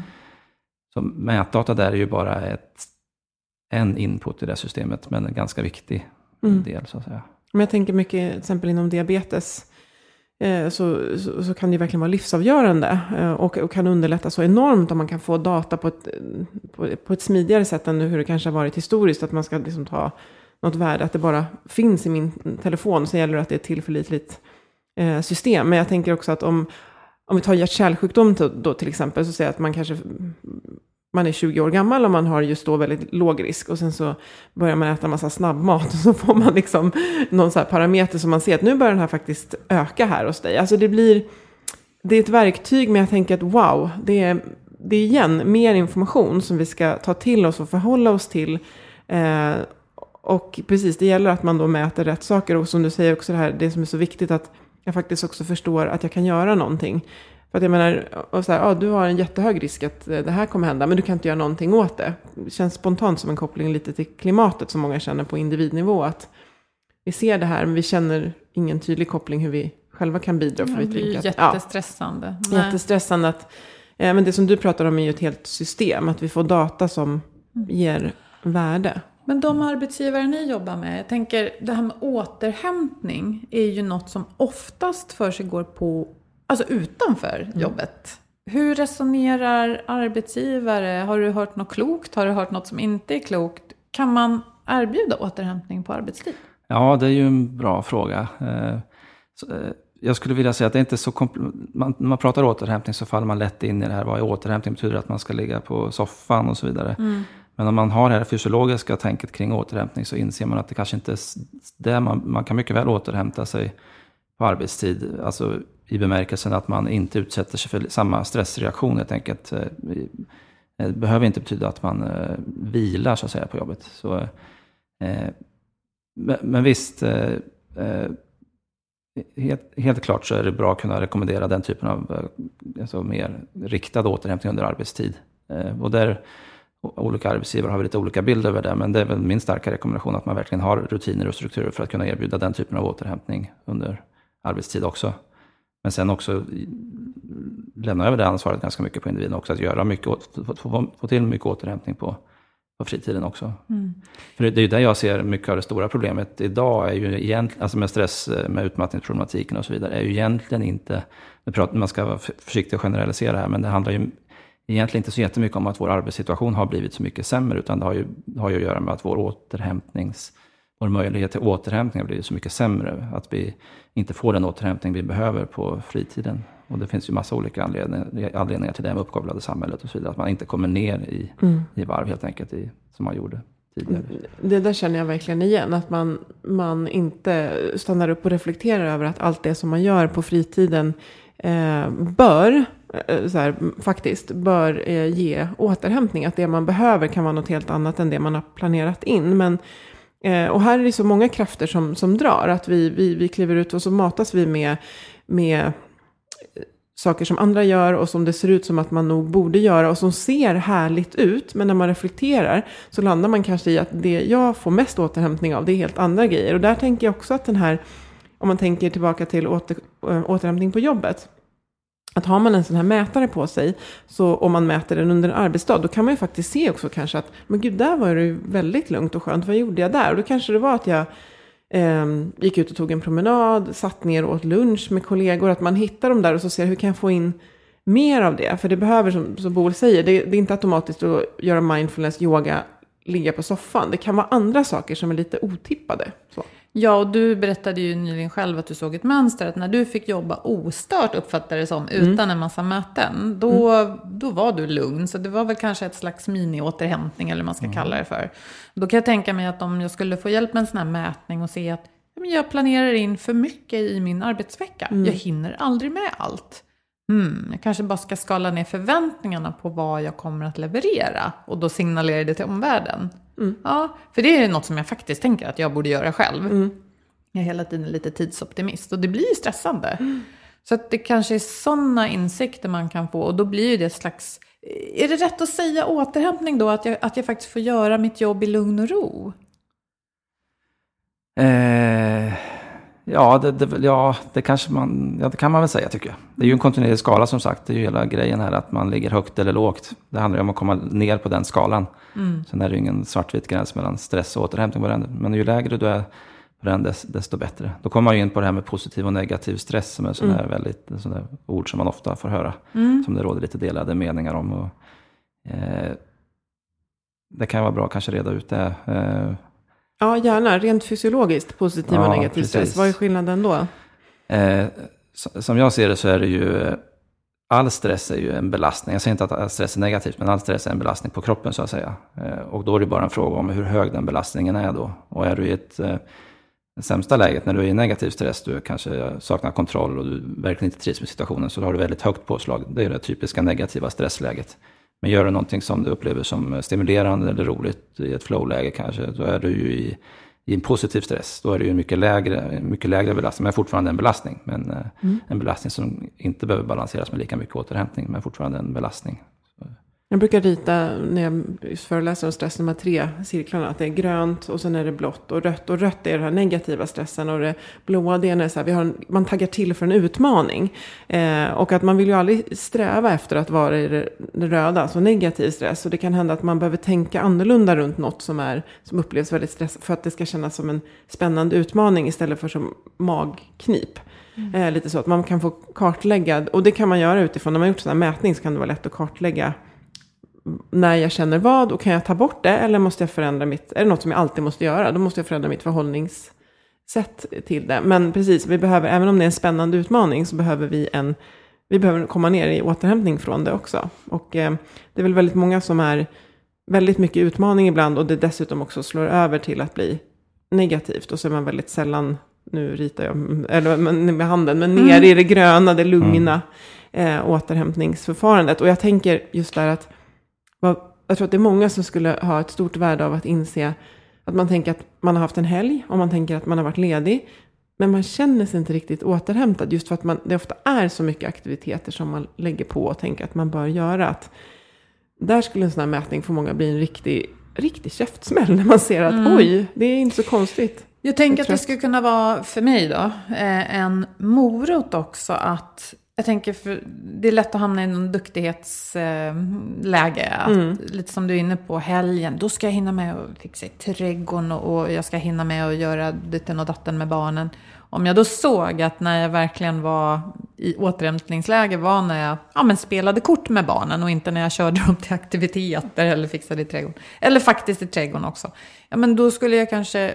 Så mätdata där är ju bara ett, en input i det systemet, men en ganska viktig Mm. del så att säga. Men jag tänker mycket, till exempel inom diabetes, Eh, så, så, så kan det ju verkligen vara livsavgörande. Eh, och, och kan underlätta så enormt om man kan få data på ett, på, på ett smidigare sätt än hur det kanske har varit historiskt. Att man ska liksom ta något värde, att det bara finns i min telefon. Så gäller det att det är ett tillförlitligt eh, system. Men jag tänker också att om, om vi tar hjärt-kärlsjukdom till, då till exempel, så säger jag att man kanske man är 20 år gammal och man har just då väldigt låg risk. Och sen så börjar man äta massa snabbmat och så får man liksom någon så här parameter som man ser att nu börjar den här faktiskt öka här hos dig. Alltså det blir, det är ett verktyg men jag tänker att wow, det är, det är igen mer information som vi ska ta till oss och förhålla oss till. Eh, och precis, det gäller att man då mäter rätt saker och som du säger också det här, det som är så viktigt att jag faktiskt också förstår att jag kan göra någonting. För att jag menar, och så här, ja, du har en jättehög risk att eh, det här kommer hända, men du kan inte göra någonting åt det. Det känns spontant som en koppling lite till klimatet som många känner på individnivå. Att vi ser det här, men vi känner ingen tydlig koppling hur vi själva kan bidra. För Det blir ju ja, jättestressande. Nej. jättestressande att, eh, men det som du pratar om är ju ett helt system, att vi får data som Mm. ger värde. Men de arbetsgivare ni jobbar med, jag tänker det här med återhämtning är ju något som oftast för sig går på, alltså utanför Mm. jobbet. Hur resonerar arbetsgivare? Har du hört något klokt? Har du hört något som inte är klokt? Kan man erbjuda återhämtning på arbetstid? Ja, det är ju en bra fråga. Eh, eh, Jag skulle vilja säga att det är inte så kompl- man, När man pratar återhämtning så faller man lätt in i det här. Vad är återhämtning? Betyder att man ska ligga på soffan och så vidare. Men om man har det här fysiologiska tänket kring återhämtning så inser man att det kanske inte är det. Man, man kan mycket väl återhämta sig på arbetstid. Alltså i bemärkelsen att man inte utsätter sig för samma stressreaktion helt enkelt. Det behöver inte betyda att man eh, vilar så att säga på jobbet. Så, eh, men, visst, eh, eh, helt, helt klart så är det bra att kunna rekommendera den typen av eh, alltså mer riktad återhämtning under arbetstid. Eh, och där olika arbetsgivare har väl lite olika bilder över det, men det är väl min starka rekommendation att man verkligen har rutiner och strukturer för att kunna erbjuda den typen av återhämtning under arbetstid också. Men sen också lämna över det ansvaret ganska mycket på individen också, att göra mycket, få, få, få till mycket återhämtning på, på fritiden också. För det, det är ju där jag ser mycket av det stora problemet idag, är ju egentligen, alltså med stress, eh, med utmattningsproblematiken och så vidare, är ju egentligen inte, man ska vara försiktig och generalisera här, men det handlar ju egentligen inte så jättemycket om att vår arbetssituation har blivit så mycket sämre, utan det har ju, har ju att göra med att vår återhämtnings, vår möjlighet till återhämtning blivit så mycket sämre, att vi inte får den återhämtning vi behöver på fritiden. Och det finns ju massa olika anledningar, anledningar till det med uppkopplade samhället och så vidare, att man inte kommer ner i, i varv helt enkelt, i, som man gjorde tidigare. Det där känner jag verkligen igen. Att man, man inte stannar upp och reflekterar över att allt det som man gör på fritiden eh, bör, eh, så här, faktiskt, bör eh, ge återhämtning. Att det man behöver kan vara något helt annat än det man har planerat in. Men, eh, och här är det så många krafter som, som drar. Att vi, vi, vi kliver ut och så matas vi med, med eh, saker som andra gör och som det ser ut som att man nog borde göra och som ser härligt ut. Men när man reflekterar så landar man kanske i att det jag får mest återhämtning av det är helt andra grejer. Och där tänker jag också att den här, om man tänker tillbaka till åter, eh, återhämtning på jobbet. Att har man en sån här mätare på sig, så om man mäter den under en arbetsdag, då kan man ju faktiskt se också kanske att, men gud, där var det ju väldigt lugnt och skönt, vad gjorde jag där? Och då kanske det var att jag eh, gick ut och tog en promenad, satt ner och åt lunch med kollegor, att man hittar dem där och så ser hur kan jag få in mer av det? För det behöver, som, som Boel säger, det, det är inte automatiskt att göra mindfulness, yoga, ligga på soffan. Det kan vara andra saker som är lite otippade. Så. Ja, och du berättade ju nyligen själv att du såg ett mönster. Att när du fick jobba ostört, uppfattade det som, utan mm. en massa möten. Då, mm. då var du lugn. Så det var väl kanske ett slags mini-återhämtning, eller vad man ska mm. kalla det för. Då kan jag tänka mig att om jag skulle få hjälp med en sån här mätning och se att jag planerar in för mycket i min arbetsvecka. Mm. Jag hinner aldrig med allt. Hmm, jag kanske bara ska skala ner förväntningarna på vad jag kommer att leverera. Och då signalera det till omvärlden. Mm. Ja, för det är något som jag faktiskt tänker att jag borde göra själv. Mm. Jag är hela tiden lite tidsoptimist och det blir ju stressande. Mm. Så att det kanske är sådana insikter man kan få och då blir det ett slags... Är det rätt att säga återhämtning då? Att jag, att jag faktiskt får göra mitt jobb i lugn och ro? Eh, ja, det, det, ja, det kanske man, ja, det kan man väl säga tycker jag. Det är ju en kontinuerlig skala som sagt. Det är ju hela grejen här att man ligger högt eller lågt. Det handlar ju om att komma ner på den skalan. Mm. Sen är det ju ingen svartvit gräns mellan stress och återhämtning på den. Men ju lägre du är på den, desto bättre. Då kommer man ju in på det här med positiv och negativ stress som är sådana mm. väldigt sådana ord som man ofta får höra. Mm. Som det råder lite delade meningar om. Och, eh, det kan vara bra att kanske reda ut det. Eh, Ja, gärna. Rent fysiologiskt, positiv ja, och negativ stress. Vad är skillnaden då? Eh, som jag ser det så är det ju, all stress är ju en belastning. Jag säger inte att all stress är negativt, men all stress är en belastning på kroppen så att säga. Eh, och då är det bara en fråga om hur hög den belastningen är då. Och är du i ett eh, sämsta läget, när du är i negativ stress, du kanske saknar kontroll och du verkligen inte trivs med situationen, så har du väldigt högt påslag. Det är det typiska negativa stressläget. Men gör du någonting som du upplever som stimulerande eller roligt i ett flowläge kanske, då är du ju i, i en positiv stress. Då är det ju en mycket lägre, mycket lägre belastning, men fortfarande en belastning. Men eh, mm. en belastning som inte behöver balanseras med lika mycket återhämtning, men fortfarande en belastning. Jag brukar rita när jag föreläser om stress, de här tre cirklarna. Att det är grönt och sen är det blått och rött. Och rött är den här negativa stressen och det blåa det är när så här, vi har en, man taggar till för en utmaning. Eh, och att man vill ju aldrig sträva efter att vara i det, det röda, alltså negativ stress. Och det kan hända att man behöver tänka annorlunda runt något som, är, som upplevs väldigt stressigt. För att det ska kännas som en spännande utmaning istället för som magknip. Mm. Eh, lite så att man kan få kartlägga, och det kan man göra utifrån, när man gjort sån här mätning så kan det vara lätt att kartlägga när jag känner vad och kan jag ta bort det eller måste jag förändra mitt, är det något som jag alltid måste göra, då måste jag förändra mitt förhållningssätt till det. Men precis, vi behöver, även om det är en spännande utmaning så behöver vi en, vi behöver komma ner i återhämtning från det också. Och eh, det är väl väldigt många som är väldigt mycket utmaning ibland och det dessutom också slår över till att bli negativt och så är man väldigt sällan, nu ritar jag eller, med handen, men ner mm. i det gröna, det lugna mm. eh, återhämtningsförfarandet. Och jag tänker just där att jag tror att det är många som skulle ha ett stort värde av att inse att man tänker att man har haft en helg och man tänker att man har varit ledig. Men man känner sig inte riktigt återhämtad just för att man, det ofta är så mycket aktiviteter som man lägger på och tänker att man bör göra. Att där skulle en sån här mätning för många bli en riktig, riktig käftsmäll när man ser att mm. oj, det är inte så konstigt. Jag tänker att det skulle kunna vara, för mig då, eh, en morot också att jag tänker, för det är lätt att hamna i någon duktighetsläge. Eh, mm. Lite som du är inne på, helgen. Då ska jag hinna med att fixa i trädgården och, och jag ska hinna med att göra ditten och datten med barnen. Om jag då såg att när jag verkligen var i återhämtningsläge var när jag ja, men spelade kort med barnen och inte när jag körde [laughs] dem till aktiviteter eller fixade i trädgården. Eller faktiskt i trädgården också. Ja, men då skulle jag kanske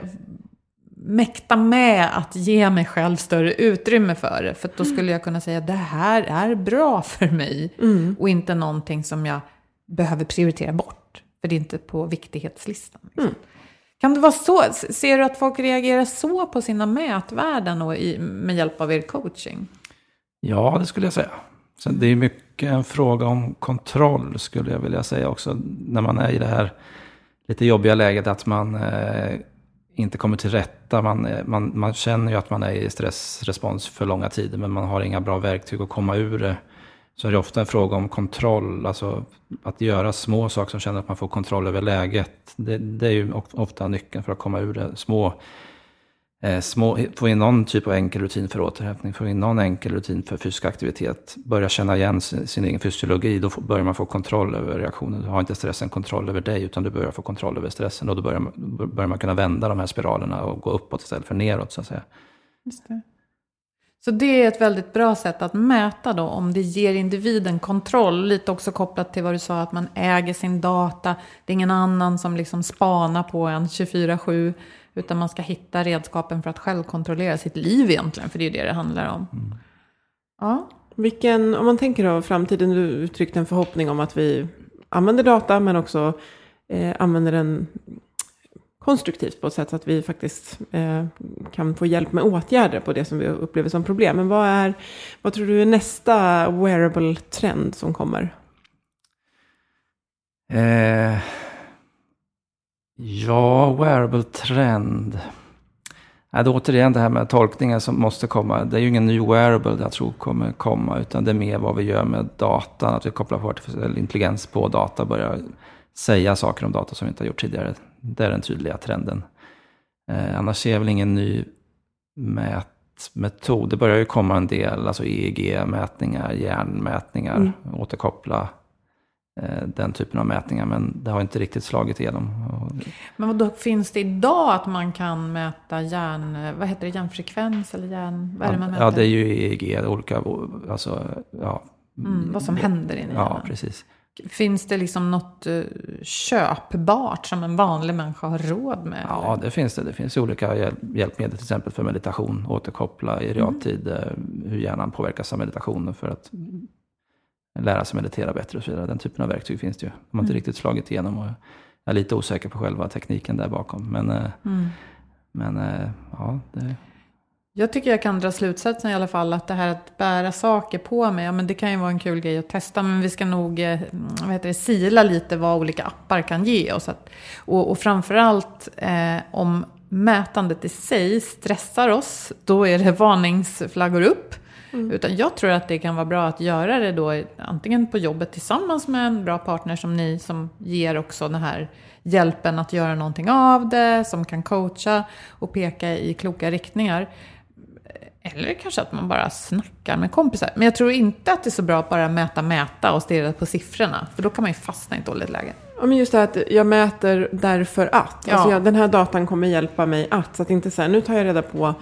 mäkta med att ge mig själv större utrymme för det. För då skulle jag kunna säga det här är bra för mig. Mm. Och inte någonting som jag behöver prioritera bort. För det är inte på viktighetslistan. Liksom. Mm. Kan det vara så? Ser du att folk reagerar så på sina mätvärden och i, med hjälp av er coaching? Ja, det skulle jag säga. Så det är mycket en fråga om kontroll skulle jag vilja säga också. När man är i det här lite jobbiga läget att man eh, inte kommer till rätta. Man, eh, man, man känner ju att man är i stressrespons för långa tider, men man har inga bra verktyg att komma ur det. Så är det ofta en fråga om kontroll, alltså att göra små saker som känner att man får kontroll över läget. Det, det är ju ofta nyckeln för att komma ur det. Små Eh, små, få in någon typ av enkel rutin för återhämtning, få in någon enkel rutin för fysisk aktivitet, börja känna igen sin, sin egen fysiologi, då börjar man få kontroll över reaktionen. Du har inte stressen kontroll över dig, utan du börjar få kontroll över stressen och då börjar, börjar man kunna vända de här spiralerna och gå uppåt istället för neråt så att säga. Just det. Så det är ett väldigt bra sätt att mäta då om det ger individen kontroll. Lite också kopplat till vad du sa att man äger sin data. Det är ingen annan som liksom spanar på en 24-7. Utan man ska hitta redskapen för att själv kontrollera sitt liv egentligen. För det är ju det det handlar om. Ja. Vilken, om man tänker då framtiden, du uttryckte en förhoppning om att vi använder data men också eh, använder den konstruktivt på ett sätt så att vi faktiskt eh, kan få hjälp med åtgärder på det som vi upplever som problem. Men vad, är, vad tror du är nästa wearable-trend som kommer? Eh, ja, wearable trend. Ja, det är återigen det här med tolkningen som måste komma. Det är ju ingen ny wearable jag tror kommer komma, utan det är mer vad vi gör med datan. Att vi kopplar på artificiell intelligens på data, börjar säga saker om data som vi inte har gjort tidigare. Det är den tydliga trenden. Eh, annars ser jag väl ingen ny mätmetod. Det börjar ju komma en del, alltså EEG-mätningar, hjärnmätningar, mm. återkoppla den typen av mätningar. Men det har inte riktigt slagit igenom. Men vad då finns det idag att man kan mäta hjärn, vad heter det, hjärnfrekvens eller hjärn, vad är det man mäter? Ja, det är ju EEG, olika, alltså, ja. Mm, vad som händer i hjärnan. Ja, precis. Finns det liksom något uh, köpbart som en vanlig människa har råd med? Ja, eller? det finns det. Det finns olika hjälpmedel, till exempel för meditation. Återkoppla i realtid mm. hur hjärnan påverkas av meditationen för att lära sig meditera bättre och så vidare. Den typen av verktyg finns det ju. De har inte mm. riktigt slagit igenom. Och jag är lite osäker på själva tekniken där bakom. Men, uh, mm. men uh, ja, det jag tycker jag kan dra slutsatsen i alla fall att det här att bära saker på mig, ja men det kan ju vara en kul grej att testa, men vi ska nog eh, vad heter det, sila lite vad olika appar kan ge oss. Att, och, och framförallt eh, om mätandet i sig stressar oss, då är det varningsflaggor upp. Mm. Utan jag tror att det kan vara bra att göra det då antingen på jobbet tillsammans med en bra partner som ni som ger också den här hjälpen att göra någonting av det, som kan coacha och peka i kloka riktningar. Eller kanske att man bara snackar med kompisar. Men jag tror inte att det är så bra att bara mäta, mäta och stirra på siffrorna. För då kan man ju fastna i ett dåligt läge. Ja, men just det här att jag mäter därför att. Ja. Alltså jag, den här datan kommer hjälpa mig att. Så att inte säga, nu tar jag reda på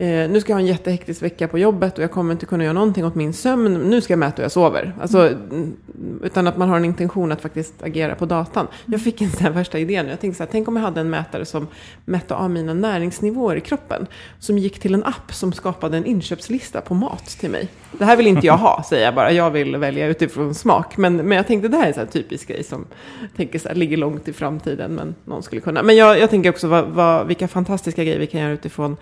Eh, nu ska jag ha en jättehektisk vecka på jobbet och jag kommer inte kunna göra någonting åt min sömn. Nu ska jag mäta hur jag sover. Alltså, mm. Utan att man har en intention att faktiskt agera på datan. Jag fick en sån här värsta idé nu. Jag tänkte så här, tänk om jag hade en mätare som mätte av mina näringsnivåer i kroppen. Som gick till en app som skapade en inköpslista på mat till mig. Det här vill inte jag ha, säger jag bara. Jag vill välja utifrån smak. Men, men jag tänkte det här är en sån här typisk grej som tänker så här, ligger långt i framtiden. Men någon skulle kunna. Men jag, jag tänker också vad, vad, vilka fantastiska grejer vi kan göra utifrån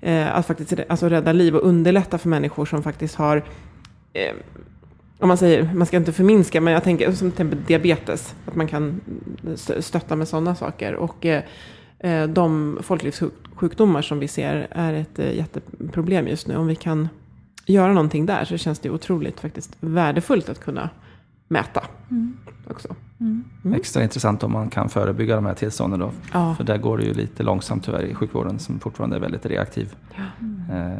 eh, att faktiskt alltså, rädda liv och underlätta för människor som faktiskt har eh, om man säger, man ska inte förminska, men jag tänker som till exempel diabetes, att man kan stötta med sådana saker. Och eh, eh, de folklivssjukdomar som vi ser är ett eh, jätteproblem just nu. Om vi kan göra någonting där så känns det otroligt faktiskt värdefullt att kunna mäta mm. också. Mm. Mm. Extra intressant om man kan förebygga de här tillstånden då. Ja. För där går det ju lite långsamt tyvärr i sjukvården som fortfarande är väldigt reaktiv. Ja. Eh,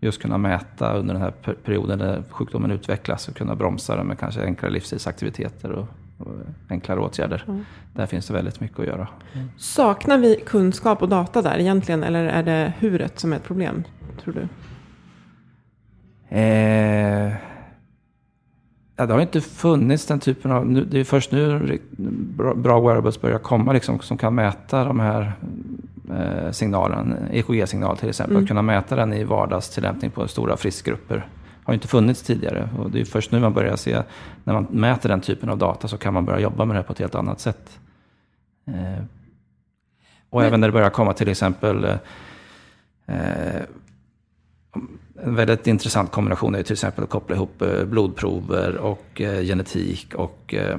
just kunna mäta under den här perioden där sjukdomen utvecklas och kunna bromsa den med kanske enklare livsstilsaktiviteter och, och enklare åtgärder. Mm. Där finns det väldigt mycket att göra. Mm. Saknar vi kunskap och data där egentligen eller är det huret som är ett problem, tror du? Eh, ja, det har inte funnits den typen av... Nu, det är först nu bra, bra wearables börjar komma liksom, som kan mäta de här eh, signalen, EKG-signal till exempel, mm. att kunna mäta den i vardagstillämpning på stora friskgrupper har inte funnits tidigare. Och det är först nu man börjar se, när man mäter den typen av data så kan man börja jobba med det på ett helt annat sätt. Eh, och Men... även när det börjar komma till exempel eh, en väldigt intressant kombination är till exempel att koppla ihop eh, blodprover och eh, genetik och eh,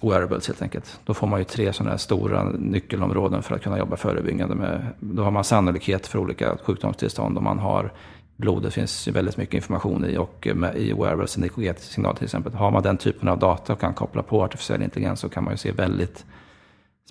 wearables helt enkelt. Då får man ju tre sådana här stora nyckelområden för att kunna jobba förebyggande. Med, då har man sannolikhet för olika sjukdomstillstånd och man har blodet finns ju väldigt mycket information i och med, i wearables, en EKG-signal till exempel. Har man den typen av data och kan koppla på artificiell intelligens så kan man ju se väldigt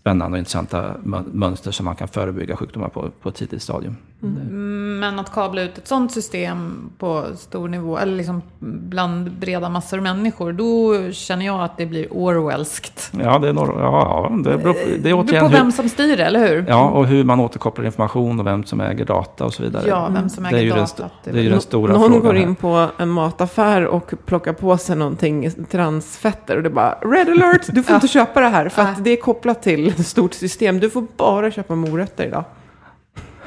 spännande och intressanta mönster som man kan förebygga sjukdomar på, på ett tidigt stadium. Mm. Men att kabla ut ett sådant system på stor nivå, eller liksom bland breda massor av människor, då känner jag att det blir Orwellskt. Ja, det, är några, ja, det beror, det är återigen på vem som styr det, eller hur? Ja, och hur man återkopplar information och vem som äger data och så vidare. Ja, vem som äger det är ju data. Den, det är ju den stora Någon frågan går in på en mataffär och plockar på sig någonting transfetter och det är bara Red alert, du får inte köpa det här för att det är kopplat till ett stort system. Du får bara köpa morötter idag.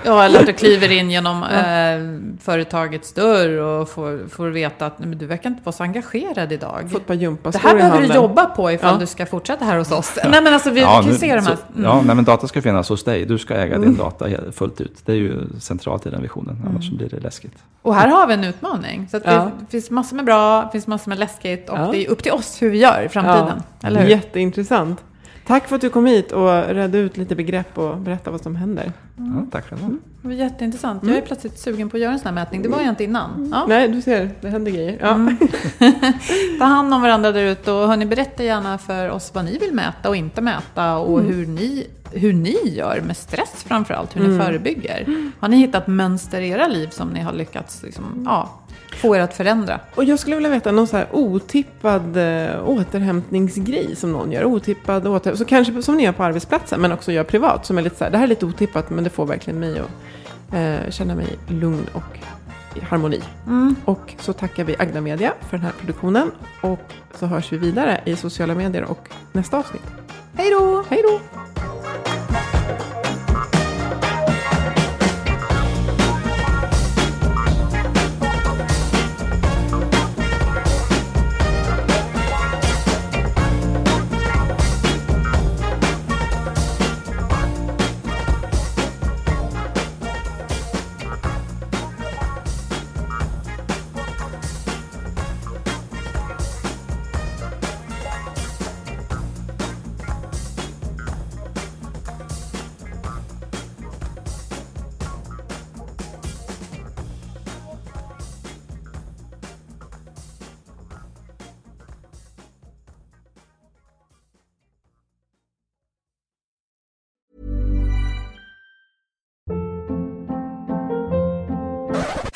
Ja, eller att du kliver in genom eh, företagets dörr och får, får veta att nej, men du verkar inte vara så engagerad idag. Fått ett par Det här behöver du jobba på ifall Ja. du ska fortsätta här hos oss. Nej men alltså vi Ja, kan ju nu- se de här. så- Mm. Ja, nej, men data ska finnas hos dig. Du ska äga din data he- fullt ut. Det är ju centralt i den visionen, annars blir det läskigt. Och här har vi en utmaning. Så att Ja. det finns massor med bra, det finns massor med läskigt och Ja. det är upp till oss hur vi gör i framtiden. Eller hur? Jätteintressant. Tack för att du kom hit och redde ut lite begrepp och berättade vad som händer. Ja, tack själva. Det var jätteintressant. Jag är plötsligt sugen på att göra en sån här mätning. Det var jag inte innan. Ja. Nej, du ser, det händer grejer. Ja. Mm. [laughs] Ta hand om varandra där ute och hörni, berätta gärna för oss vad ni vill mäta och inte mäta och Mm. hur, ni, hur ni gör med stress framförallt, hur Mm. ni förebygger. Har ni hittat mönster i era liv som ni har lyckats liksom, ja, få er att förändra? Och jag skulle vilja veta någon så här otippad eh, återhämtningsgrej som någon gör. Otippad åter... Så kanske som ni gör på arbetsplatsen, men också gör privat. Som är lite så här, det här är lite otippat, men det får verkligen mig att eh, känna mig lugn och i harmoni. Och så tackar vi Agda Media för den här produktionen. Och så hörs vi vidare i sociala medier och nästa avsnitt. Hej då! Hej då!